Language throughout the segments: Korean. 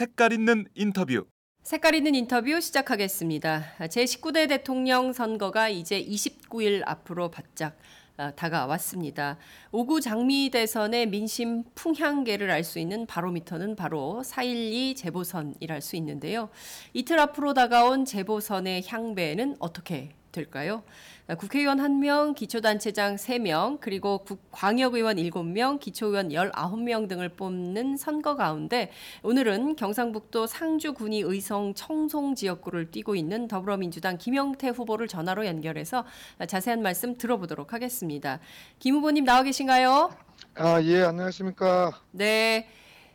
색깔 있는 인터뷰 색깔 있는 인터뷰 시작하겠습니다. 제19대 대통령 선거가 이제 29일 앞으로 바짝 아, 다가왔습니다. 5구 장미 대선의 민심 풍향계를 알 수 있는 바로미터는 바로 4.12 재보선이랄 수 있는데요. 이틀 앞으로 다가온 재보선의 향배는 어떻게 될까요? 아, 국회의원 1명, 기초단체장 3명, 그리고 국, 광역의원 7명, 기초의원 19명 등을 뽑는 선거 가운데 오늘은 경상북도 상주군이 의성 청송 지역구를 뛰고 있는 더불어민주당 김영태 후보를 전화로 연결해서 자세한 말씀 들어보도록 하겠습니다. 김 후보님 나와 계신가요? 아, 예, 안녕하십니까. 네.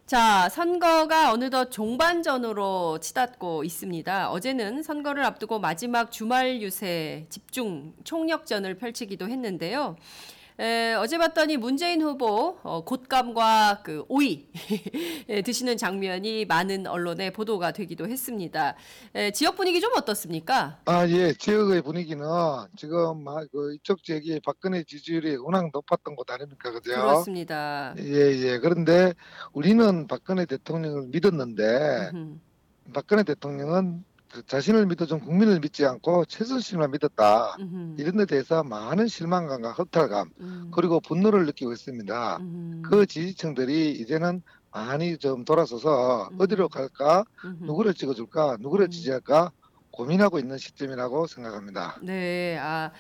자, 선거가 어느덧 종반전으로 치닫고 있습니다. 어제는 선거를 앞두고 마지막 주말 유세 집중 총력전을 펼치기도 했는데요. 에, 어제 봤더니 문재인 후보 어, 곶감과 그 오이 예, 드시는 장면이 많은 언론에 보도가 되기도 했습니다. 에, 지역 분위기 좀 어떻습니까? 아, 예, 지역의 분위기는 지금 막그 이쪽 지역이 박근혜 지지율이 워낙 높았던 곳 아닙니까, 그죠? 그렇습니다. 예, 예. 그런데 우리는 박근혜 대통령을 믿었는데 음흠. 박근혜 대통령은 그 자신을 믿어준 국민을 믿지 않고 최순실만 믿었다. 음흠. 이런 데 대해서 많은 실망감과 허탈감 음. 그리고 분노를 느끼고 있습니다. 음. 그 지지층들이 이제는 많이 좀 돌아서서 음. 어디로 갈까. 누구를 찍어줄까, 누구를 음. 지지할까 고민하고 있는 시점이라고 생각합니다. 네, 아,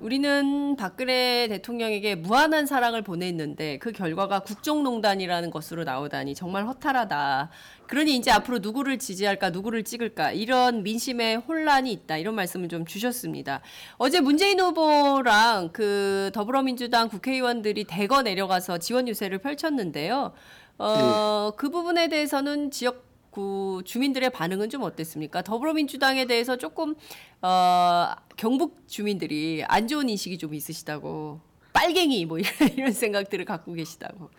우리는 박근혜 대통령에게 무한한 사랑을 보냈는데 그 결과가 국정농단이라는 것으로 나오다니 정말 허탈하다. 그러니 이제 앞으로 누구를 지지할까, 누구를 찍을까 이런 민심의 혼란이 있다 이런 말씀을 좀 주셨습니다. 어제 문재인 후보랑 그 더불어민주당 국회의원들이 대거 내려가서 지원 유세를 펼쳤는데요. 어, 그 부분에 대해서는 지역 구 주민들의 반응은 좀 어땠습니까? 더불어민주당에 대해서 조금 어, 경북 주민들이 안 좋은 인식이 좀 있으시다고 빨갱이 뭐 이런, 이런 생각들을 갖고 계시다고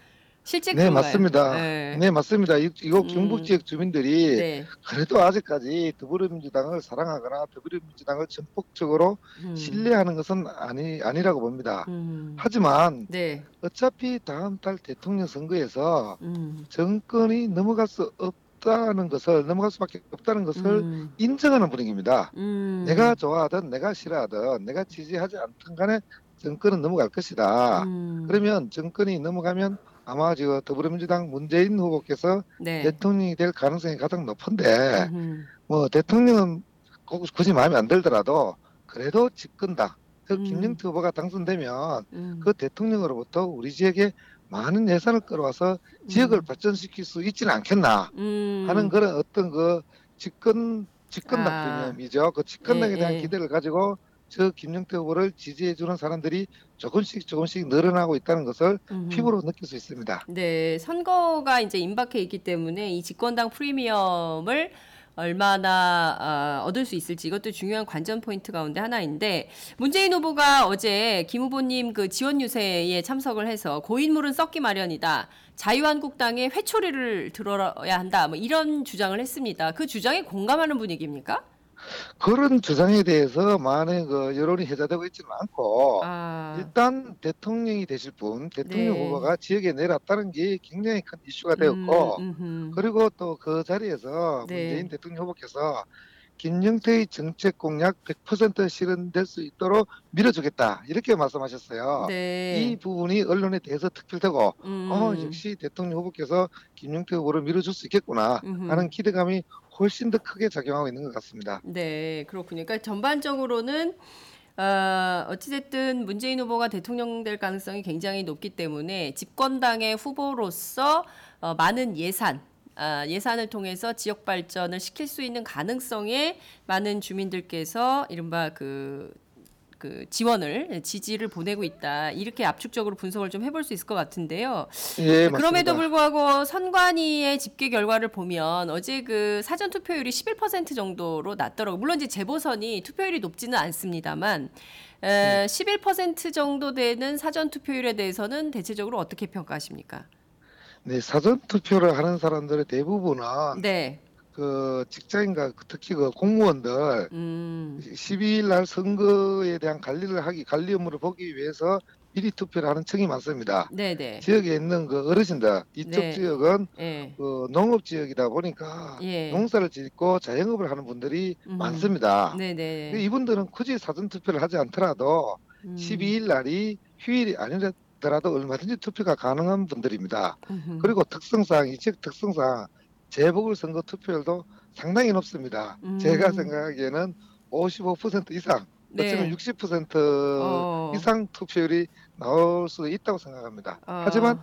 실제 네, 그런가요? 맞습니다. 네. 네, 맞습니다. 이- 이곳 음. 경북 지역 주민들이 네. 그래도 아직까지 더불어민주당을 사랑하거나 더불어민주당을 전폭적으로 음. 신뢰하는 것은 아니 아니라고 봅니다. 음. 하지만 네. 어차피 다음 달 대통령 선거에서 음. 정권이 넘어갈 수 없 다는 것을 넘어갈 수밖에 없다는 것을 음. 인정하는 분위기입니다. 음. 내가 좋아하든 내가 싫어하든 내가 지지하지 않든 간에 정권은 넘어갈 것이다. 음. 그러면 정권이 넘어가면 아마 저 더불어민주당 문재인 후보께서 네. 대통령이 될 가능성이 가장 높은데 음. 뭐 대통령은 꼭 굳이 마음에 안 들더라도 그래도 집권당 그 음. 김영태 후보가 당선되면 음. 그 대통령으로부터 우리 지역에 많은 예산을 끌어와서 지역을 음. 발전시킬 수 있지는 않겠나 음. 하는 그런 어떤 그 집권 집권당 아. 프리미엄이죠. 그 집권당에 예, 대한 예. 기대를 가지고 저 김영태 후보를 지지해 주는 사람들이 조금씩 조금씩 늘어나고 있다는 것을 음. 피부로 느낄 수 있습니다. 네, 선거가 이제 임박해 있기 때문에 이 집권당 프리미엄을 얼마나 아, 얻을 수 있을지 이것도 중요한 관전 포인트 가운데 하나인데 문재인 후보가 어제 김 후보님 그 지원 유세에 참석을 해서 고인물은 썩기 마련이다. 자유한국당의 회초리를 들어야 한다. 뭐 이런 주장을 했습니다. 그 주장에 공감하는 분위기입니까? 그런 주장에 대해서 많은 그 여론이 회자되고 있지는 않고 아, 일단 대통령이 되실 분, 대통령 네. 후보가 지역에 내렸다는 게 굉장히 큰 이슈가 되었고 음, 음흠. 그리고 또 그 자리에서 네. 문재인 대통령 후보께서 김영태의 정책 공약 100% 실현될 수 있도록 밀어주겠다 이렇게 말씀하셨어요. 네. 이 부분이 언론에 대해서 특필되고 음. 어 역시 대통령 후보께서 김영태 후보를 밀어줄 수 있겠구나 음흠. 하는 기대감이 훨씬 더 크게 작용하고 있는 것 같습니다. 네, 그렇군요. 그러니까 전반적으로는 어, 어찌됐든 문재인 후보가 대통령 될 가능성이 굉장히 높기 때문에 집권당의 후보로서 어, 많은 예산, 아, 예산을 통해서 지역 발전을 시킬 수 있는 가능성에 많은 주민들께서 이른바 그 그 지원을 지지를 보내고 있다 이렇게 압축적으로 분석을 좀 해볼 수 있을 것 같은데요. 예, 맞습니다. 그럼에도 불구하고 선관위의 집계 결과를 보면 어제 그 사전 투표율이 11% 정도로 낮더라고. 요 물론 이제 재보선이 투표율이 높지는 않습니다만 에, 11% 정도 되는 사전 투표율에 대해서는 대체적으로 어떻게 평가하십니까? 네, 사전 투표를 하는 사람들의 대부분은 네. 그 직장인과 특히 그 공무원들 음. 12일 날 선거에 대한 관리를 하기 관리 업무를 보기 위해서 미리 투표를 하는 층이 많습니다. 네, 네. 지역에 있는 그 어르신들 이쪽 네. 지역은 예. 그 농업 지역이다 보니까 예. 농사를 짓고 자영업을 하는 분들이 음. 많습니다. 네, 네. 이분들은 굳이 사전 투표를 하지 않더라도 음. 12일 날이 휴일이 아니더라도 얼마든지 투표가 가능한 분들입니다. 음흠. 그리고 특성상 이 지역 특성상 재보궐선거 투표율도 상당히 높습니다. 음. 제가 생각하기에는 55% 이상, 네. 어쩌면 60% 어. 이상 투표율이 나올 수 있다고 생각합니다. 어. 하지만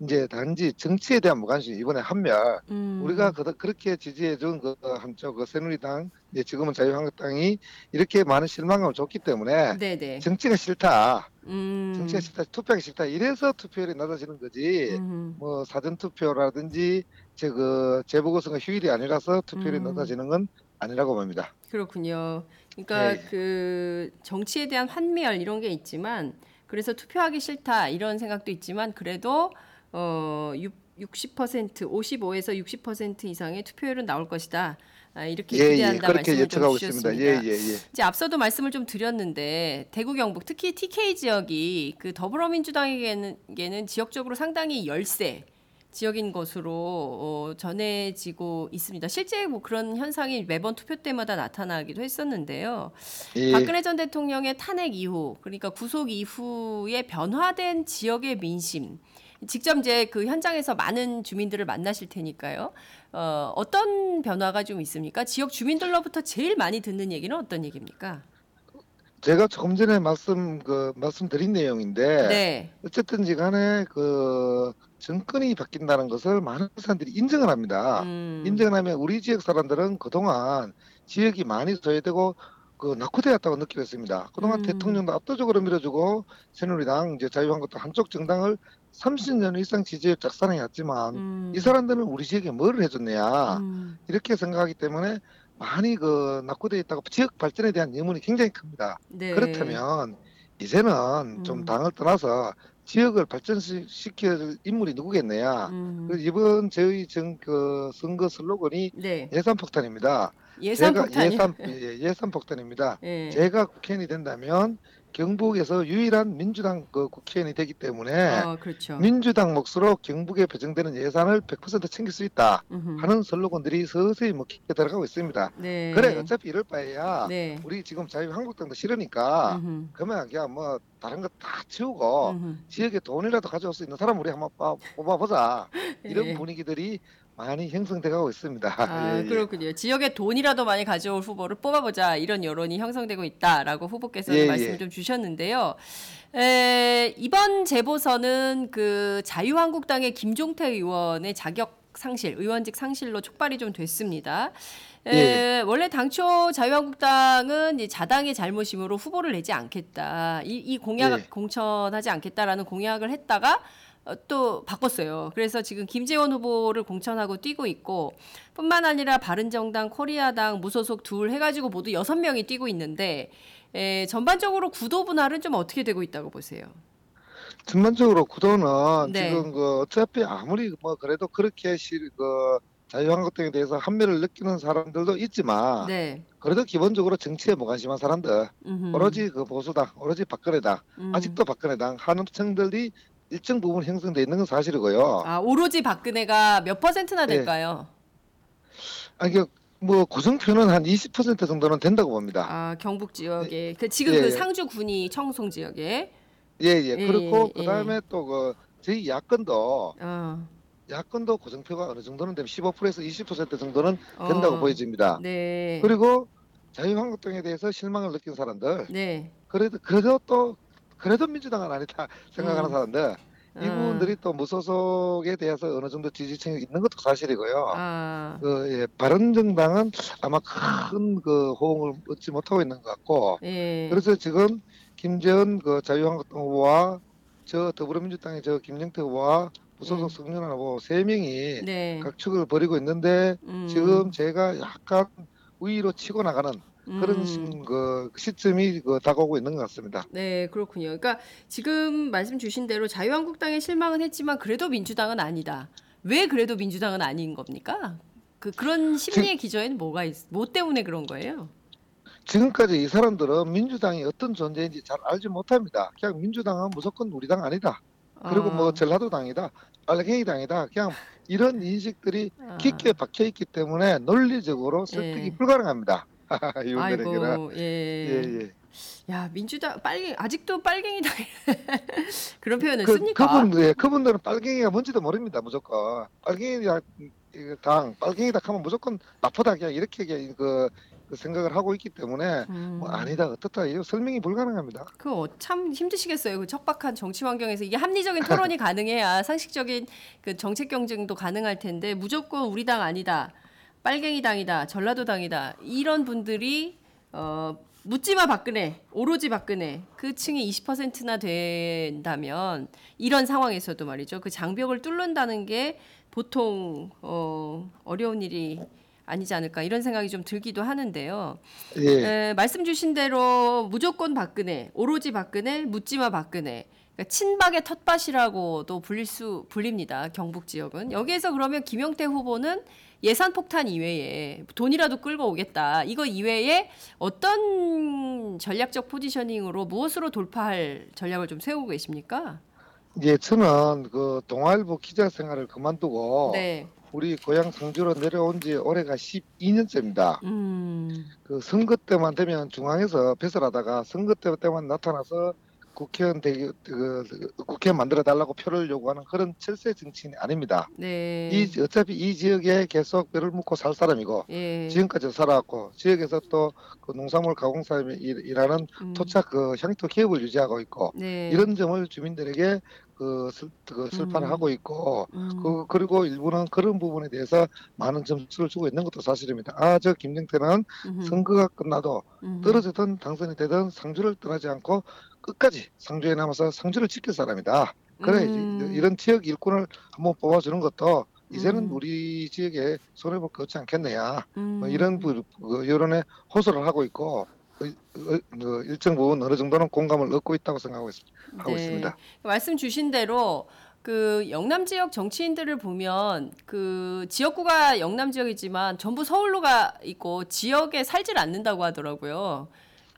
이제 단지 정치에 대한 무관심 이번에 한멸 음. 우리가 그, 그렇게 지지해준 그 한쪽 그 새누리당 이제 지금은 자유한국당이 이렇게 많은 실망감을 줬기 때문에 네, 네. 정치가 싫다, 음. 정치가 싫다, 투표하기 싫다 이래서 투표율이 낮아지는 거지. 음. 뭐 사전 투표라든지 제그 재보궐선거 휴일이 아니라서 투표율이 음. 낮아지는 건 아니라고 봅니다. 그렇군요. 그러니까 예, 예. 그 정치에 대한 환멸 이런 게 있지만 그래서 투표하기 싫다 이런 생각도 있지만 그래도 어 60% 55에서 60% 이상의 투표율은 나올 것이다. 아, 이렇게 예, 예, 기대한다 그렇게 말씀을 좀 예측하고. 있습니다. 예, 예, 예. 이제 앞서도 말씀을 좀 드렸는데 대구 경북 특히 TK 지역이 그 더불어민주당에게는 게는 지역적으로 상당히 열세 지역인 것으로 어, 전해지고 있습니다. 실제 뭐 그런 현상이 매번 투표 때마다 나타나기도 했었는데요. 예. 박근혜 전 대통령의 탄핵 이후 그러니까 구속 이후에 변화된 지역의 민심 직접 이제 그 현장에서 많은 주민들을 만나실 테니까요. 어, 어떤 변화가 좀 있습니까? 지역 주민들로부터 제일 많이 듣는 얘기는 어떤 얘기입니까? 제가 조금 전에 말씀 그 말씀드린 내용인데 네. 어쨌든지 간에 그 정권이 바뀐다는 것을 많은 사람들이 인정을 합니다. 음. 인정을 하면 우리 지역 사람들은 그동안 지역이 많이 소외되고 그 낙후되었다고 느끼고 있습니다. 그동안 음. 대통령도 압도적으로 밀어주고 새누리당 이제 자유한국당 한쪽 정당을 30년 이상 지지율 작산해왔지만 음. 이 사람들은 우리 지역에 뭘 해줬냐 음. 이렇게 생각하기 때문에 많이 그 낙후되어 있다고 지역 발전에 대한 의문이 굉장히 큽니다. 네. 그렇다면 이제는 좀 음. 당을 떠나서 지역을 발전시킬 인물이 누구겠느냐. 음. 그 이번 저희 정, 그 선거 슬로건이 네. 예산 폭탄입니다. 예산 제가 폭탄이 예산 예, 예산 폭탄입니다. 예. 제가 국회의원이 된다면 경북에서 유일한 민주당 그 국회의원이 되기 때문에 어, 그렇죠. 민주당 몫으로 경북에 배정되는 예산을 100% 챙길 수 있다 음흠. 하는 슬로건들이 서서히 먹히게 들어가고 있습니다. 네. 그래 어차피 이럴 바에야 네. 우리 지금 자유한국당도 싫으니까 음흠. 그러면 그냥 뭐 다른 거 다 치우고 음흠. 지역에 돈이라도 가져올 수 있는 사람 우리 한번 뽑아- 뽑아보자 이런 예. 분위기들이 많이 형성돼가고 있습니다. 아, 예, 예. 그렇군요. 지역에 돈이라도 많이 가져올 후보를 뽑아보자 이런 여론이 형성되고 있다라고 후보께서는 예, 말씀을 예. 좀 주셨는데요. 에, 이번 재보선은 그 자유한국당의 김종태 의원의 자격 상실, 의원직 상실로 촉발이 좀 됐습니다. 에, 원래 당초 자유한국당은 이 자당의 잘못임으로 후보를 내지 않겠다. 이, 이 공약 예. 공천하지 않겠다라는 공약을 했다가 어, 또 바꿨어요. 그래서 지금 김재원 후보를 공천하고 뛰고 있고 뿐만 아니라 바른정당, 코리아당, 무소속 둘 해가지고 모두 여섯 명이 뛰고 있는데 에, 전반적으로 구도 분할은 좀 어떻게 되고 있다고 보세요? 전반적으로 구도는 네. 지금 그 어차피 아무리 뭐 그래도 그렇게 실, 그 자유한국당에 대해서 한멸을 느끼는 사람들도 있지만 네. 그래도 기본적으로 정치에 무관심한 사람들 음흠. 오로지 그 보수당 오로지 박근혜당 음. 아직도 박근혜당 하는 층들이 일정 부분 형성돼 있는 건 사실이고요. 아 오로지 박근혜가 몇 퍼센트나 예. 될까요? 아, 이게 뭐 고정표는 한 20% 정도는 된다고 봅니다. 아 경북 지역에 그 지금 예. 그 상주 군이 청송 지역에 예, 예. 예, 그렇고 예. 그다음에 또 그 저희 야권도 어, 야권도 고정표가 어느 정도는 되면 15%에서 20% 정도는 된다고 어, 보여집니다. 네. 그리고 자유한국당에 대해서 실망을 느낀 사람들, 네. 그래도 그래도 또 그래도 민주당은 아니다 생각하는 음. 사람들 음. 이분들이 또 무소속에 대해서 어느 정도 지지층이 있는 것도 사실이고요. 아, 그 예, 바른정당은 아마 큰 그 호응을 얻지 못하고 있는 것 같고 예. 그래서 지금 김재현 그 자유한국당 후보와 저 더불어민주당의 저 김영태 후보와 무소속 음. 성년환 후보 세 명이 네. 각축을 벌이고 있는데 음, 지금 제가 약간 위로 치고 나가는 그런 음. 시, 그 시점이 그 다가오고 있는 것 같습니다. 네, 그렇군요. 그러니까 지금 말씀 주신 대로 자유한국당에 실망은 했지만 그래도 민주당은 아니다. 왜 그래도 민주당은 아닌 겁니까? 그 그런 심리의 기저에는 뭐가 있, 뭐 때문에 그런 거예요? 지금까지 이 사람들은 민주당이 어떤 존재인지 잘 알지 못합니다. 그냥 민주당은 무조건 우리 당 아니다. 그리고 아, 뭐 전라도 당이다, 빨갱이 당이다. 그냥 이런 인식들이 아, 깊게 박혀 있기 때문에 논리적으로 설득이 예. 불가능합니다. 이분들에게는 아이고, 예. 예, 예. 야, 민주당 빨갱 아직도 빨갱이당 그런 표현을 그, 씁니까? 그분, 예, 그분들은 빨갱이가 뭔지도 모릅니다. 무조건 빨갱이 당, 이거 당, 빨갱이다 하면 무조건 나쁘다 그냥 이렇게 그냥 그, 그 생각을 하고 있기 때문에 음, 뭐 아니다 어떻다 이거 설명이 불가능합니다. 그참 힘드시겠어요. 그 척박한 정치 환경에서 이게 합리적인 토론이 가능해야 상식적인 그 정책 경쟁도 가능할 텐데 무조건 우리 당 아니다. 빨갱이 당이다. 전라도 당이다. 이런 분들이 어 묻지마 박근혜, 오로지 박근혜 그 층이 20%나 된다면 이런 상황에서도 말이죠. 그 장벽을 뚫는다는 게 보통 어 어려운 일이 아니지 않을까 이런 생각이 좀 들기도 하는데요. 예, 에, 말씀 주신 대로 무조건 박근혜, 오로지 박근혜, 묻지마 박근혜. 그러니까 친박의 텃밭이라고도 불릴 수 불립니다. 경북 지역은 여기에서 그러면 김영태 후보는 예산 폭탄 이외에 돈이라도 끌고 오겠다. 이거 이외에 어떤 전략적 포지셔닝으로 무엇으로 돌파할 전략을 좀 세우고 계십니까? 예, 저는 그 동아일보 기자 생활을 그만두고 네. 우리 고향 상주로 내려온 지 올해가 12년째입니다. 음. 그 선거 때만 되면 중앙에서 배설하다가 선거 때- 때만 나타나서 국회의원 되기 그, 그 국회의원 만들어 달라고 표를 요구하는 그런 철새 정치인이 아닙니다. 네. 이 어차피 이 지역에 계속 뼈를 묻고 살 사람이고 예. 지금까지 살아왔고 지역에서 또 그 농산물 가공사에 일- 일하는 음. 토착 그 향토 기업을 유지하고 있고 네. 이런 점을 주민들에게 그, 슬, 그 설파를 음. 하고 있고 음. 그, 그리고 일부는 그런 부분에 대해서 많은 점수를 주고 있는 것도 사실입니다. 아, 저 김정태는 음흠. 선거가 끝나도 음흠. 떨어지든 당선이 되든 상주를 떠나지 않고 끝까지 상주에 남아서 상주를 지킬 사람이다. 그래 음. 이- 이런 지역 일꾼을 한번 뽑아주는 것도 이제는 음. 우리 지역에 손해볼 거 없지 않겠느냐 뭐 음. 이런 부, 그 여론에 호소를 하고 있고 일정 부분 어느 정도는 공감을 얻고 있다고 생각하고 네. 있습니다. 말씀 주신 대로 그 영남 지역 정치인들을 보면 그 지역구가 영남 지역이지만 전부 서울로 가 있고 지역에 살질 않는다고 하더라고요.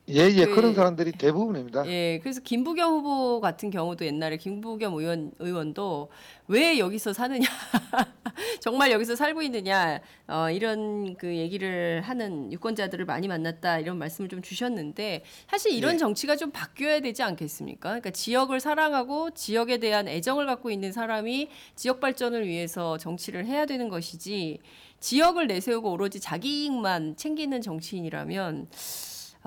예예 그- 그런 사람들이 대부분입니다. 예, 그래서 김부겸 후보 같은 경우도 옛날에 김부겸 의원 의원도 왜 여기서 사느냐, 정말 여기서 살고 있느냐, 어, 이런 그 얘기를 하는 유권자들을 많이 만났다 이런 말씀을 좀 주셨는데 사실 이런 네. 정치가 좀 바뀌어야 되지 않겠습니까? 그러니까 지역을 사랑하고 지역에 대한 애정을 갖고 있는 사람이 지역 발전을 위해서 정치를 해야 되는 것이지 지역을 내세우고 오로지 자기 이익만 챙기는 정치인이라면.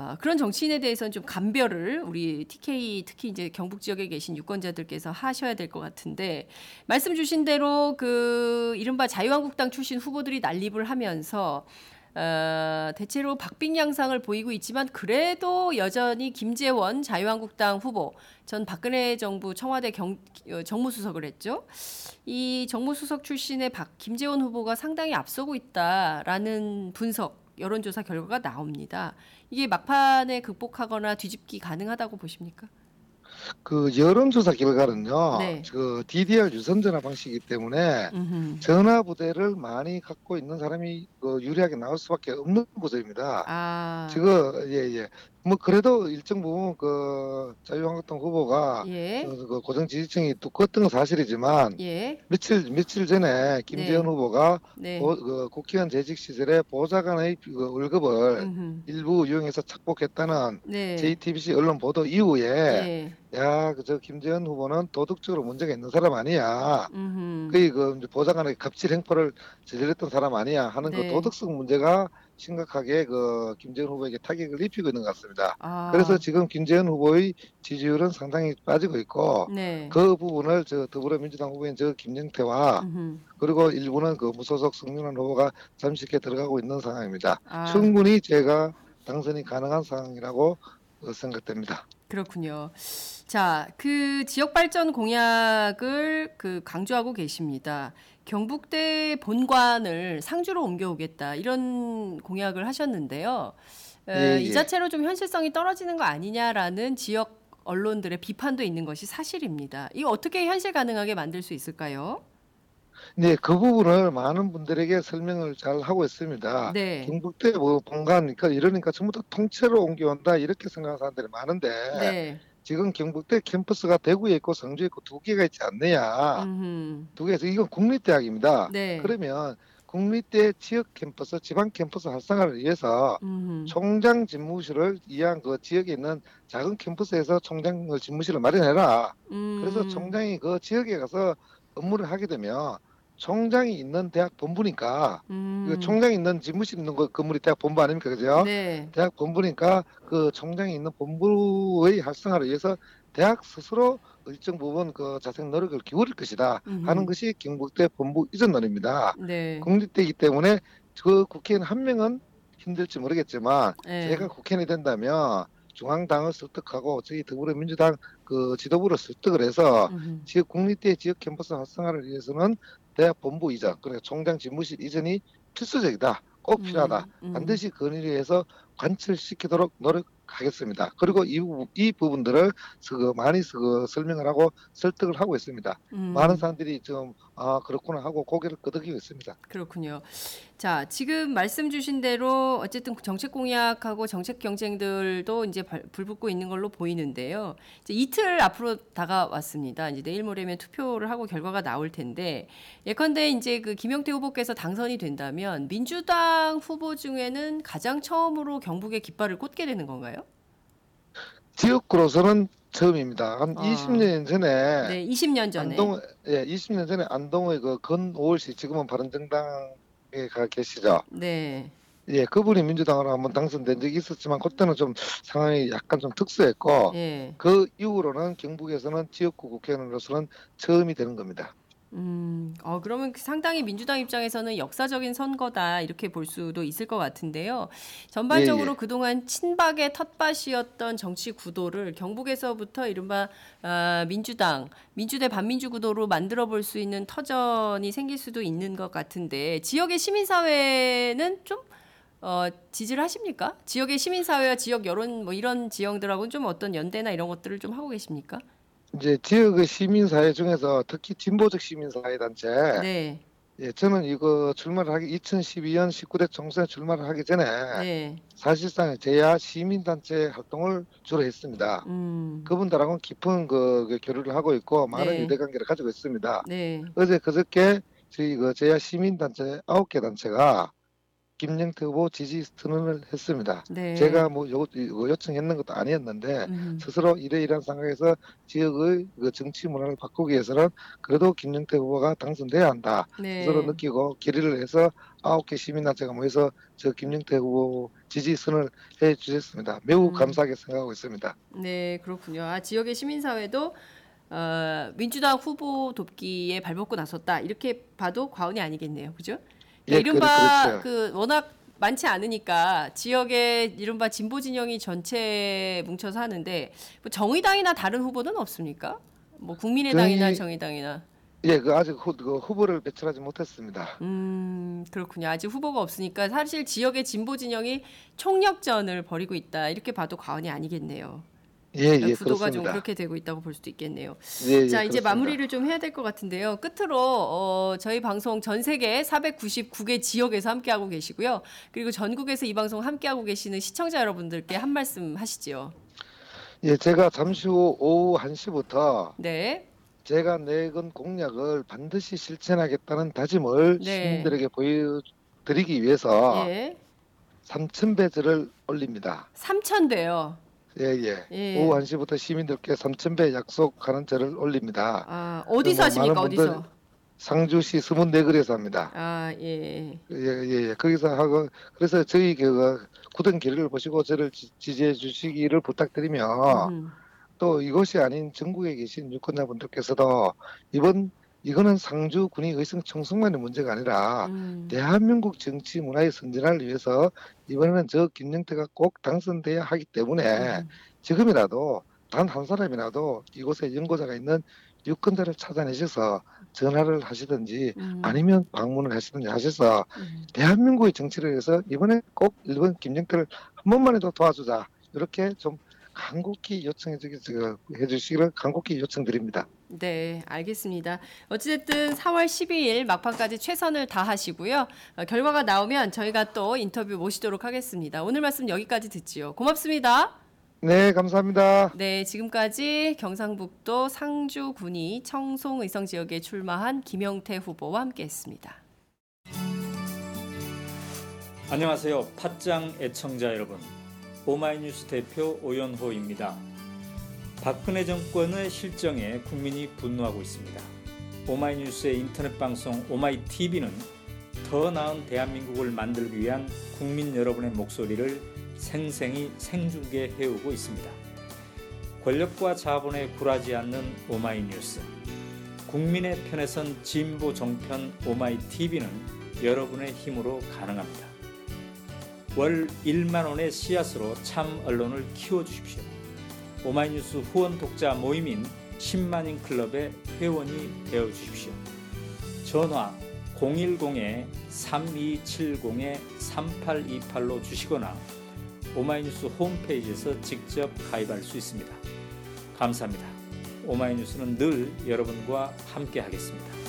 아, 그런 정치인에 대해서는 좀 감별을 우리 TK 특히 이제 경북 지역에 계신 유권자들께서 하셔야 될 것 같은데 말씀 주신 대로 그 이른바 자유한국당 출신 후보들이 난립을 하면서 어, 대체로 박빙 양상을 보이고 있지만 그래도 여전히 김재원 자유한국당 후보 전 박근혜 정부 청와대 경, 어, 정무수석을 했죠. 이 정무수석 출신의 박 김재원 후보가 상당히 앞서고 있다라는 분석 여론조사 결과가 나옵니다. 이게 막판에 극복하거나 뒤집기 가능하다고 보십니까? 그 여론조사 결과는요. 네. 그 DDR 유선 전화 방식이기 때문에 음흠. 전화 부대를 많이 갖고 있는 사람이 그 유리하게 나올 수밖에 없는 구조입니다. 아, 지금 예예. 뭐 그래도 일정 부분 그 자유한국당 후보가 예, 그, 그 고정 지지층이 두껍던 건 사실이지만 예, 며칠 며칠 전에 김재현 네. 후보가 네. 보- 그 국회의원 재직 시절에 보좌관의 그 월급을 음흠. 일부 이용해서 착복했다는 네. JTBC 언론 보도 이후에 예. 야, 그 저 김재현 후보는 도덕적으로 문제가 있는 사람 아니야. 음흠. 거의 그 이제 보좌관의 갑질 행포를 저질렀던 사람 아니야 하는 네. 그 도덕성 문제가 심각하게 그 김재현 후보에게 타격을 입히고 있는 것 같습니다. 아, 그래서 지금 김재현 후보의 지지율은 상당히 빠지고 있고 네. 그 부분을 저 더불어민주당 후보인 저 김영태와 음흠. 그리고 일부는 그 무소속 성윤환 후보가 잠식해 들어가고 있는 상황입니다. 아, 충분히 제가 당선이 가능한 상황이라고 어, 생각됩니다. 그렇군요. 자, 그 지역 발전 공약을 그 강조하고 계십니다. 경북대 본관을 상주로 옮겨오겠다 이런 공약을 하셨는데요. 에, 예, 이 예. 자체로 좀 현실성이 떨어지는 거 아니냐라는 지역 언론들의 비판도 있는 것이 사실입니다. 이거 어떻게 현실 가능하게 만들 수 있을까요? 네, 그 부분을 많은 분들에게 설명을 잘 하고 있습니다. 네. 경북대 뭐 본가니까 이러니까 전부 다 통째로 옮겨온다 이렇게 생각하는 사람들이 많은데 네. 지금 경북대 캠퍼스가 대구에 있고 성주에 있고 두 개가 있지 않느냐 음흠. 두 개에서 이건 국립대학입니다. 네. 그러면 국립대 지역 캠퍼스 지방 캠퍼스 활성화를 위해서 음흠. 총장 집무실을 이한 그 지역에 있는 작은 캠퍼스에서 총장 그 집무실을 마련해라. 그래서 음. 총장이 그 지역에 가서 업무를 하게 되면 총장이 있는 대학 본부니까 음. 그 총장이 있는 집무실 있는 거 건물이 대학 본부 아닙니까 그죠? 네. 대학 본부니까 그 총장이 있는 본부의 활성화를 위해서 대학 스스로 일정 부분 그 자생 노력을 기울일 것이다 음흠. 하는 것이 경북대 본부 이전론입니다. 네. 국립대이기 때문에 그 국회의원 한 명은 힘들지 모르겠지만 네. 제가 국회의원이 된다면 중앙당을 설득하고 저희 더불어민주당 그 지도부를 설득을 해서 음흠. 지역 국립대 지역 캠퍼스 활성화를 위해서는 대학 본부 이전, 그러니까 총장 집무실 이전이 필수적이다, 꼭 필요하다. 음, 음. 반드시 건의해서 관철시키도록 노력 하겠습니다. 그리고 이, 부- 이 부분들을 그 많이 그 설명을 하고 설득을 하고 있습니다. 음. 많은 사람들이 좀 아 그렇구나 하고 고개를 끄덕이고 있습니다. 그렇군요. 자, 지금 말씀 주신 대로 어쨌든 정책 공약하고 정책 경쟁들도 이제 발- 불붙고 있는 걸로 보이는데요. 이제 이틀 앞으로 다가왔습니다. 이제 내일 모레면 투표를 하고 결과가 나올 텐데 예컨대 이제 그 김영태 후보께서 당선이 된다면 민주당 후보 중에는 가장 처음으로 경북의 깃발을 꽂게 되는 건가요? 지역구로서는 처음입니다. 한 아. 20년 전에 네, 20년 전에. 안동 예 20년 전에 안동의 그 건오월씨 지금은 바른정당에 가 계시죠. 네. 예 그분이 민주당으로 한번 당선된 적이 있었지만 그때는 좀 상황이 약간 좀 특수했고 예. 그 이후로는 경북에서는 지역구 국회의원으로서는 처음이 되는 겁니다. 음, 어, 그러면 상당히 민주당 입장에서는 역사적인 선거다 이렇게 볼 수도 있을 것 같은데요. 전반적으로 예, 예. 그동안 친박의 텃밭이었던 정치 구도를 경북에서부터 이른바 아, 민주당, 민주대 반민주 구도로 만들어 볼 수 있는 터전이 생길 수도 있는 것 같은데 지역의 시민사회는 좀 어, 지지를 하십니까? 지역의 시민사회와 지역 여론 뭐 이런 지형들하고는 좀 어떤 연대나 이런 것들을 좀 하고 계십니까? 이제 지역의 시민사회 중에서 특히 진보적 시민사회 단체 네, 예 저는 이거 출마를 하기 2012년 19대 총선에 출마를 하기 전에 네, 사실상 제야 시민단체 활동을 주로 했습니다. 음, 그분들하고는 깊은 그, 그 교류를 하고 있고 많은 네. 유대관계를 가지고 있습니다. 네. 어제 그저께 저희 그 제야 시민단체 아홉 개 단체가 김영태 후보 지지 선언을 했습니다. 네. 제가 뭐 요, 요- 요청했는 것도 아니었는데 음, 스스로 이러이러한 상황에서 지역의 그 정치 문화를 바꾸기 위해서는 그래도 김영태 후보가 당선돼야 한다. 네. 스스로 느끼고 결의를 해서 아홉 개 시민단체가 모여서 저 김영태 후보 지지 선을 해 주셨습니다. 매우 음. 감사하게 생각하고 있습니다. 네, 그렇군요. 아, 지역의 시민사회도 어, 민주당 후보 돕기에 발벗고 나섰다. 이렇게 봐도 과언이 아니겠네요. 그죠? 예, 그러니까 이른바 그렇죠. 그 워낙 많지 않으니까 지역의 이른바 진보 진영이 전체 뭉쳐서 하는데 뭐 정의당이나 다른 후보는 없습니까? 뭐 국민의당이나 정의- 정의당이나 예, 그 아직 후, 그 후보를 배출하지 못했습니다. 음 그렇군요. 아직 후보가 없으니까 사실 지역의 진보 진영이 총력전을 벌이고 있다. 이렇게 봐도 과언이 아니겠네요. 예, 예, 구도가 좀 그렇습니다. 그렇게 되고 있다고 볼 수도 있겠네요. 예, 예, 자, 이제 그렇습니다. 마무리를 좀 해야 될 것 같은데요. 끝으로 어, 저희 방송 전 세계 499개 지역에서 함께하고 계시고요. 그리고 전국에서 이 방송 함께하고 계시는 시청자 여러분들께 한 말씀 하시죠. 예, 제가 잠시 후 오후 1시부터 네. 제가 내건 공약을 반드시 실천하겠다는 다짐을 네. 시민들에게 보여드리기 위해서 예. 3,000배제를 올립니다. 3,000배요. 예, 예. 예. 오후 1시부터 시민들께 3,000배 약속하는 절을 올립니다. 아, 어디서 뭐 하십니까? 많은 분들- 어디서? 상주시 서문내거리에서 합니다. 아, 예. 예, 예, 예. 거기서 하고 그래서 저희 그 굳은 길을 보시고 저를 지- 지지해 주시기를 부탁드리며 음. 또 이것이 아닌 전국에 계신 유권자분들께서도 이번 이거는 상주군이 의성 청송만의 문제가 아니라 음. 대한민국 정치 문화의 선진화를 위해서 이번에는 저 김영태가 꼭 당선돼야 하기 때문에 음. 지금이라도 단 한 사람이라도 이곳에 연고자가 있는 유권자를 찾아내셔서 전화를 하시든지 음. 아니면 방문을 하시든지 하셔서 음. 대한민국의 정치를 위해서 이번에 꼭 일본 김영태를 한 번만이라도 도와주자 이렇게 좀 간곡히 요청해 주기 해주시기를 간곡히 요청드립니다. 네, 알겠습니다. 어찌됐든 4월 12일 막판까지 최선을 다하시고요. 어, 결과가 나오면 저희가 또 인터뷰 모시도록 하겠습니다. 오늘 말씀 여기까지 듣지요. 고맙습니다. 네, 감사합니다. 네, 지금까지 경상북도 상주군이 청송 의성 지역에 출마한 김영태 후보와 함께했습니다. 안녕하세요. 팟짱 애청자 여러분. 오마이뉴스 대표 오연호입니다. 박근혜 정권의 실정에 국민이 분노하고 있습니다. 오마이뉴스의 인터넷 방송 오마이TV는 더 나은 대한민국을 만들기 위한 국민 여러분의 목소리를 생생히 생중계 해오고 있습니다. 권력과 자본에 굴하지 않는 오마이뉴스. 국민의 편에 선 진보 정편 오마이TV는 여러분의 힘으로 가능합니다. 월 1만 원의 씨앗으로 참 언론을 키워 주십시오. 오마이뉴스 후원 독자 모임인 10만인 클럽의 회원이 되어 주십시오. 전화 010-3270-3828로 주시거나 오마이뉴스 홈페이지에서 직접 가입할 수 있습니다. 감사합니다. 오마이뉴스는 늘 여러분과 함께 하겠습니다.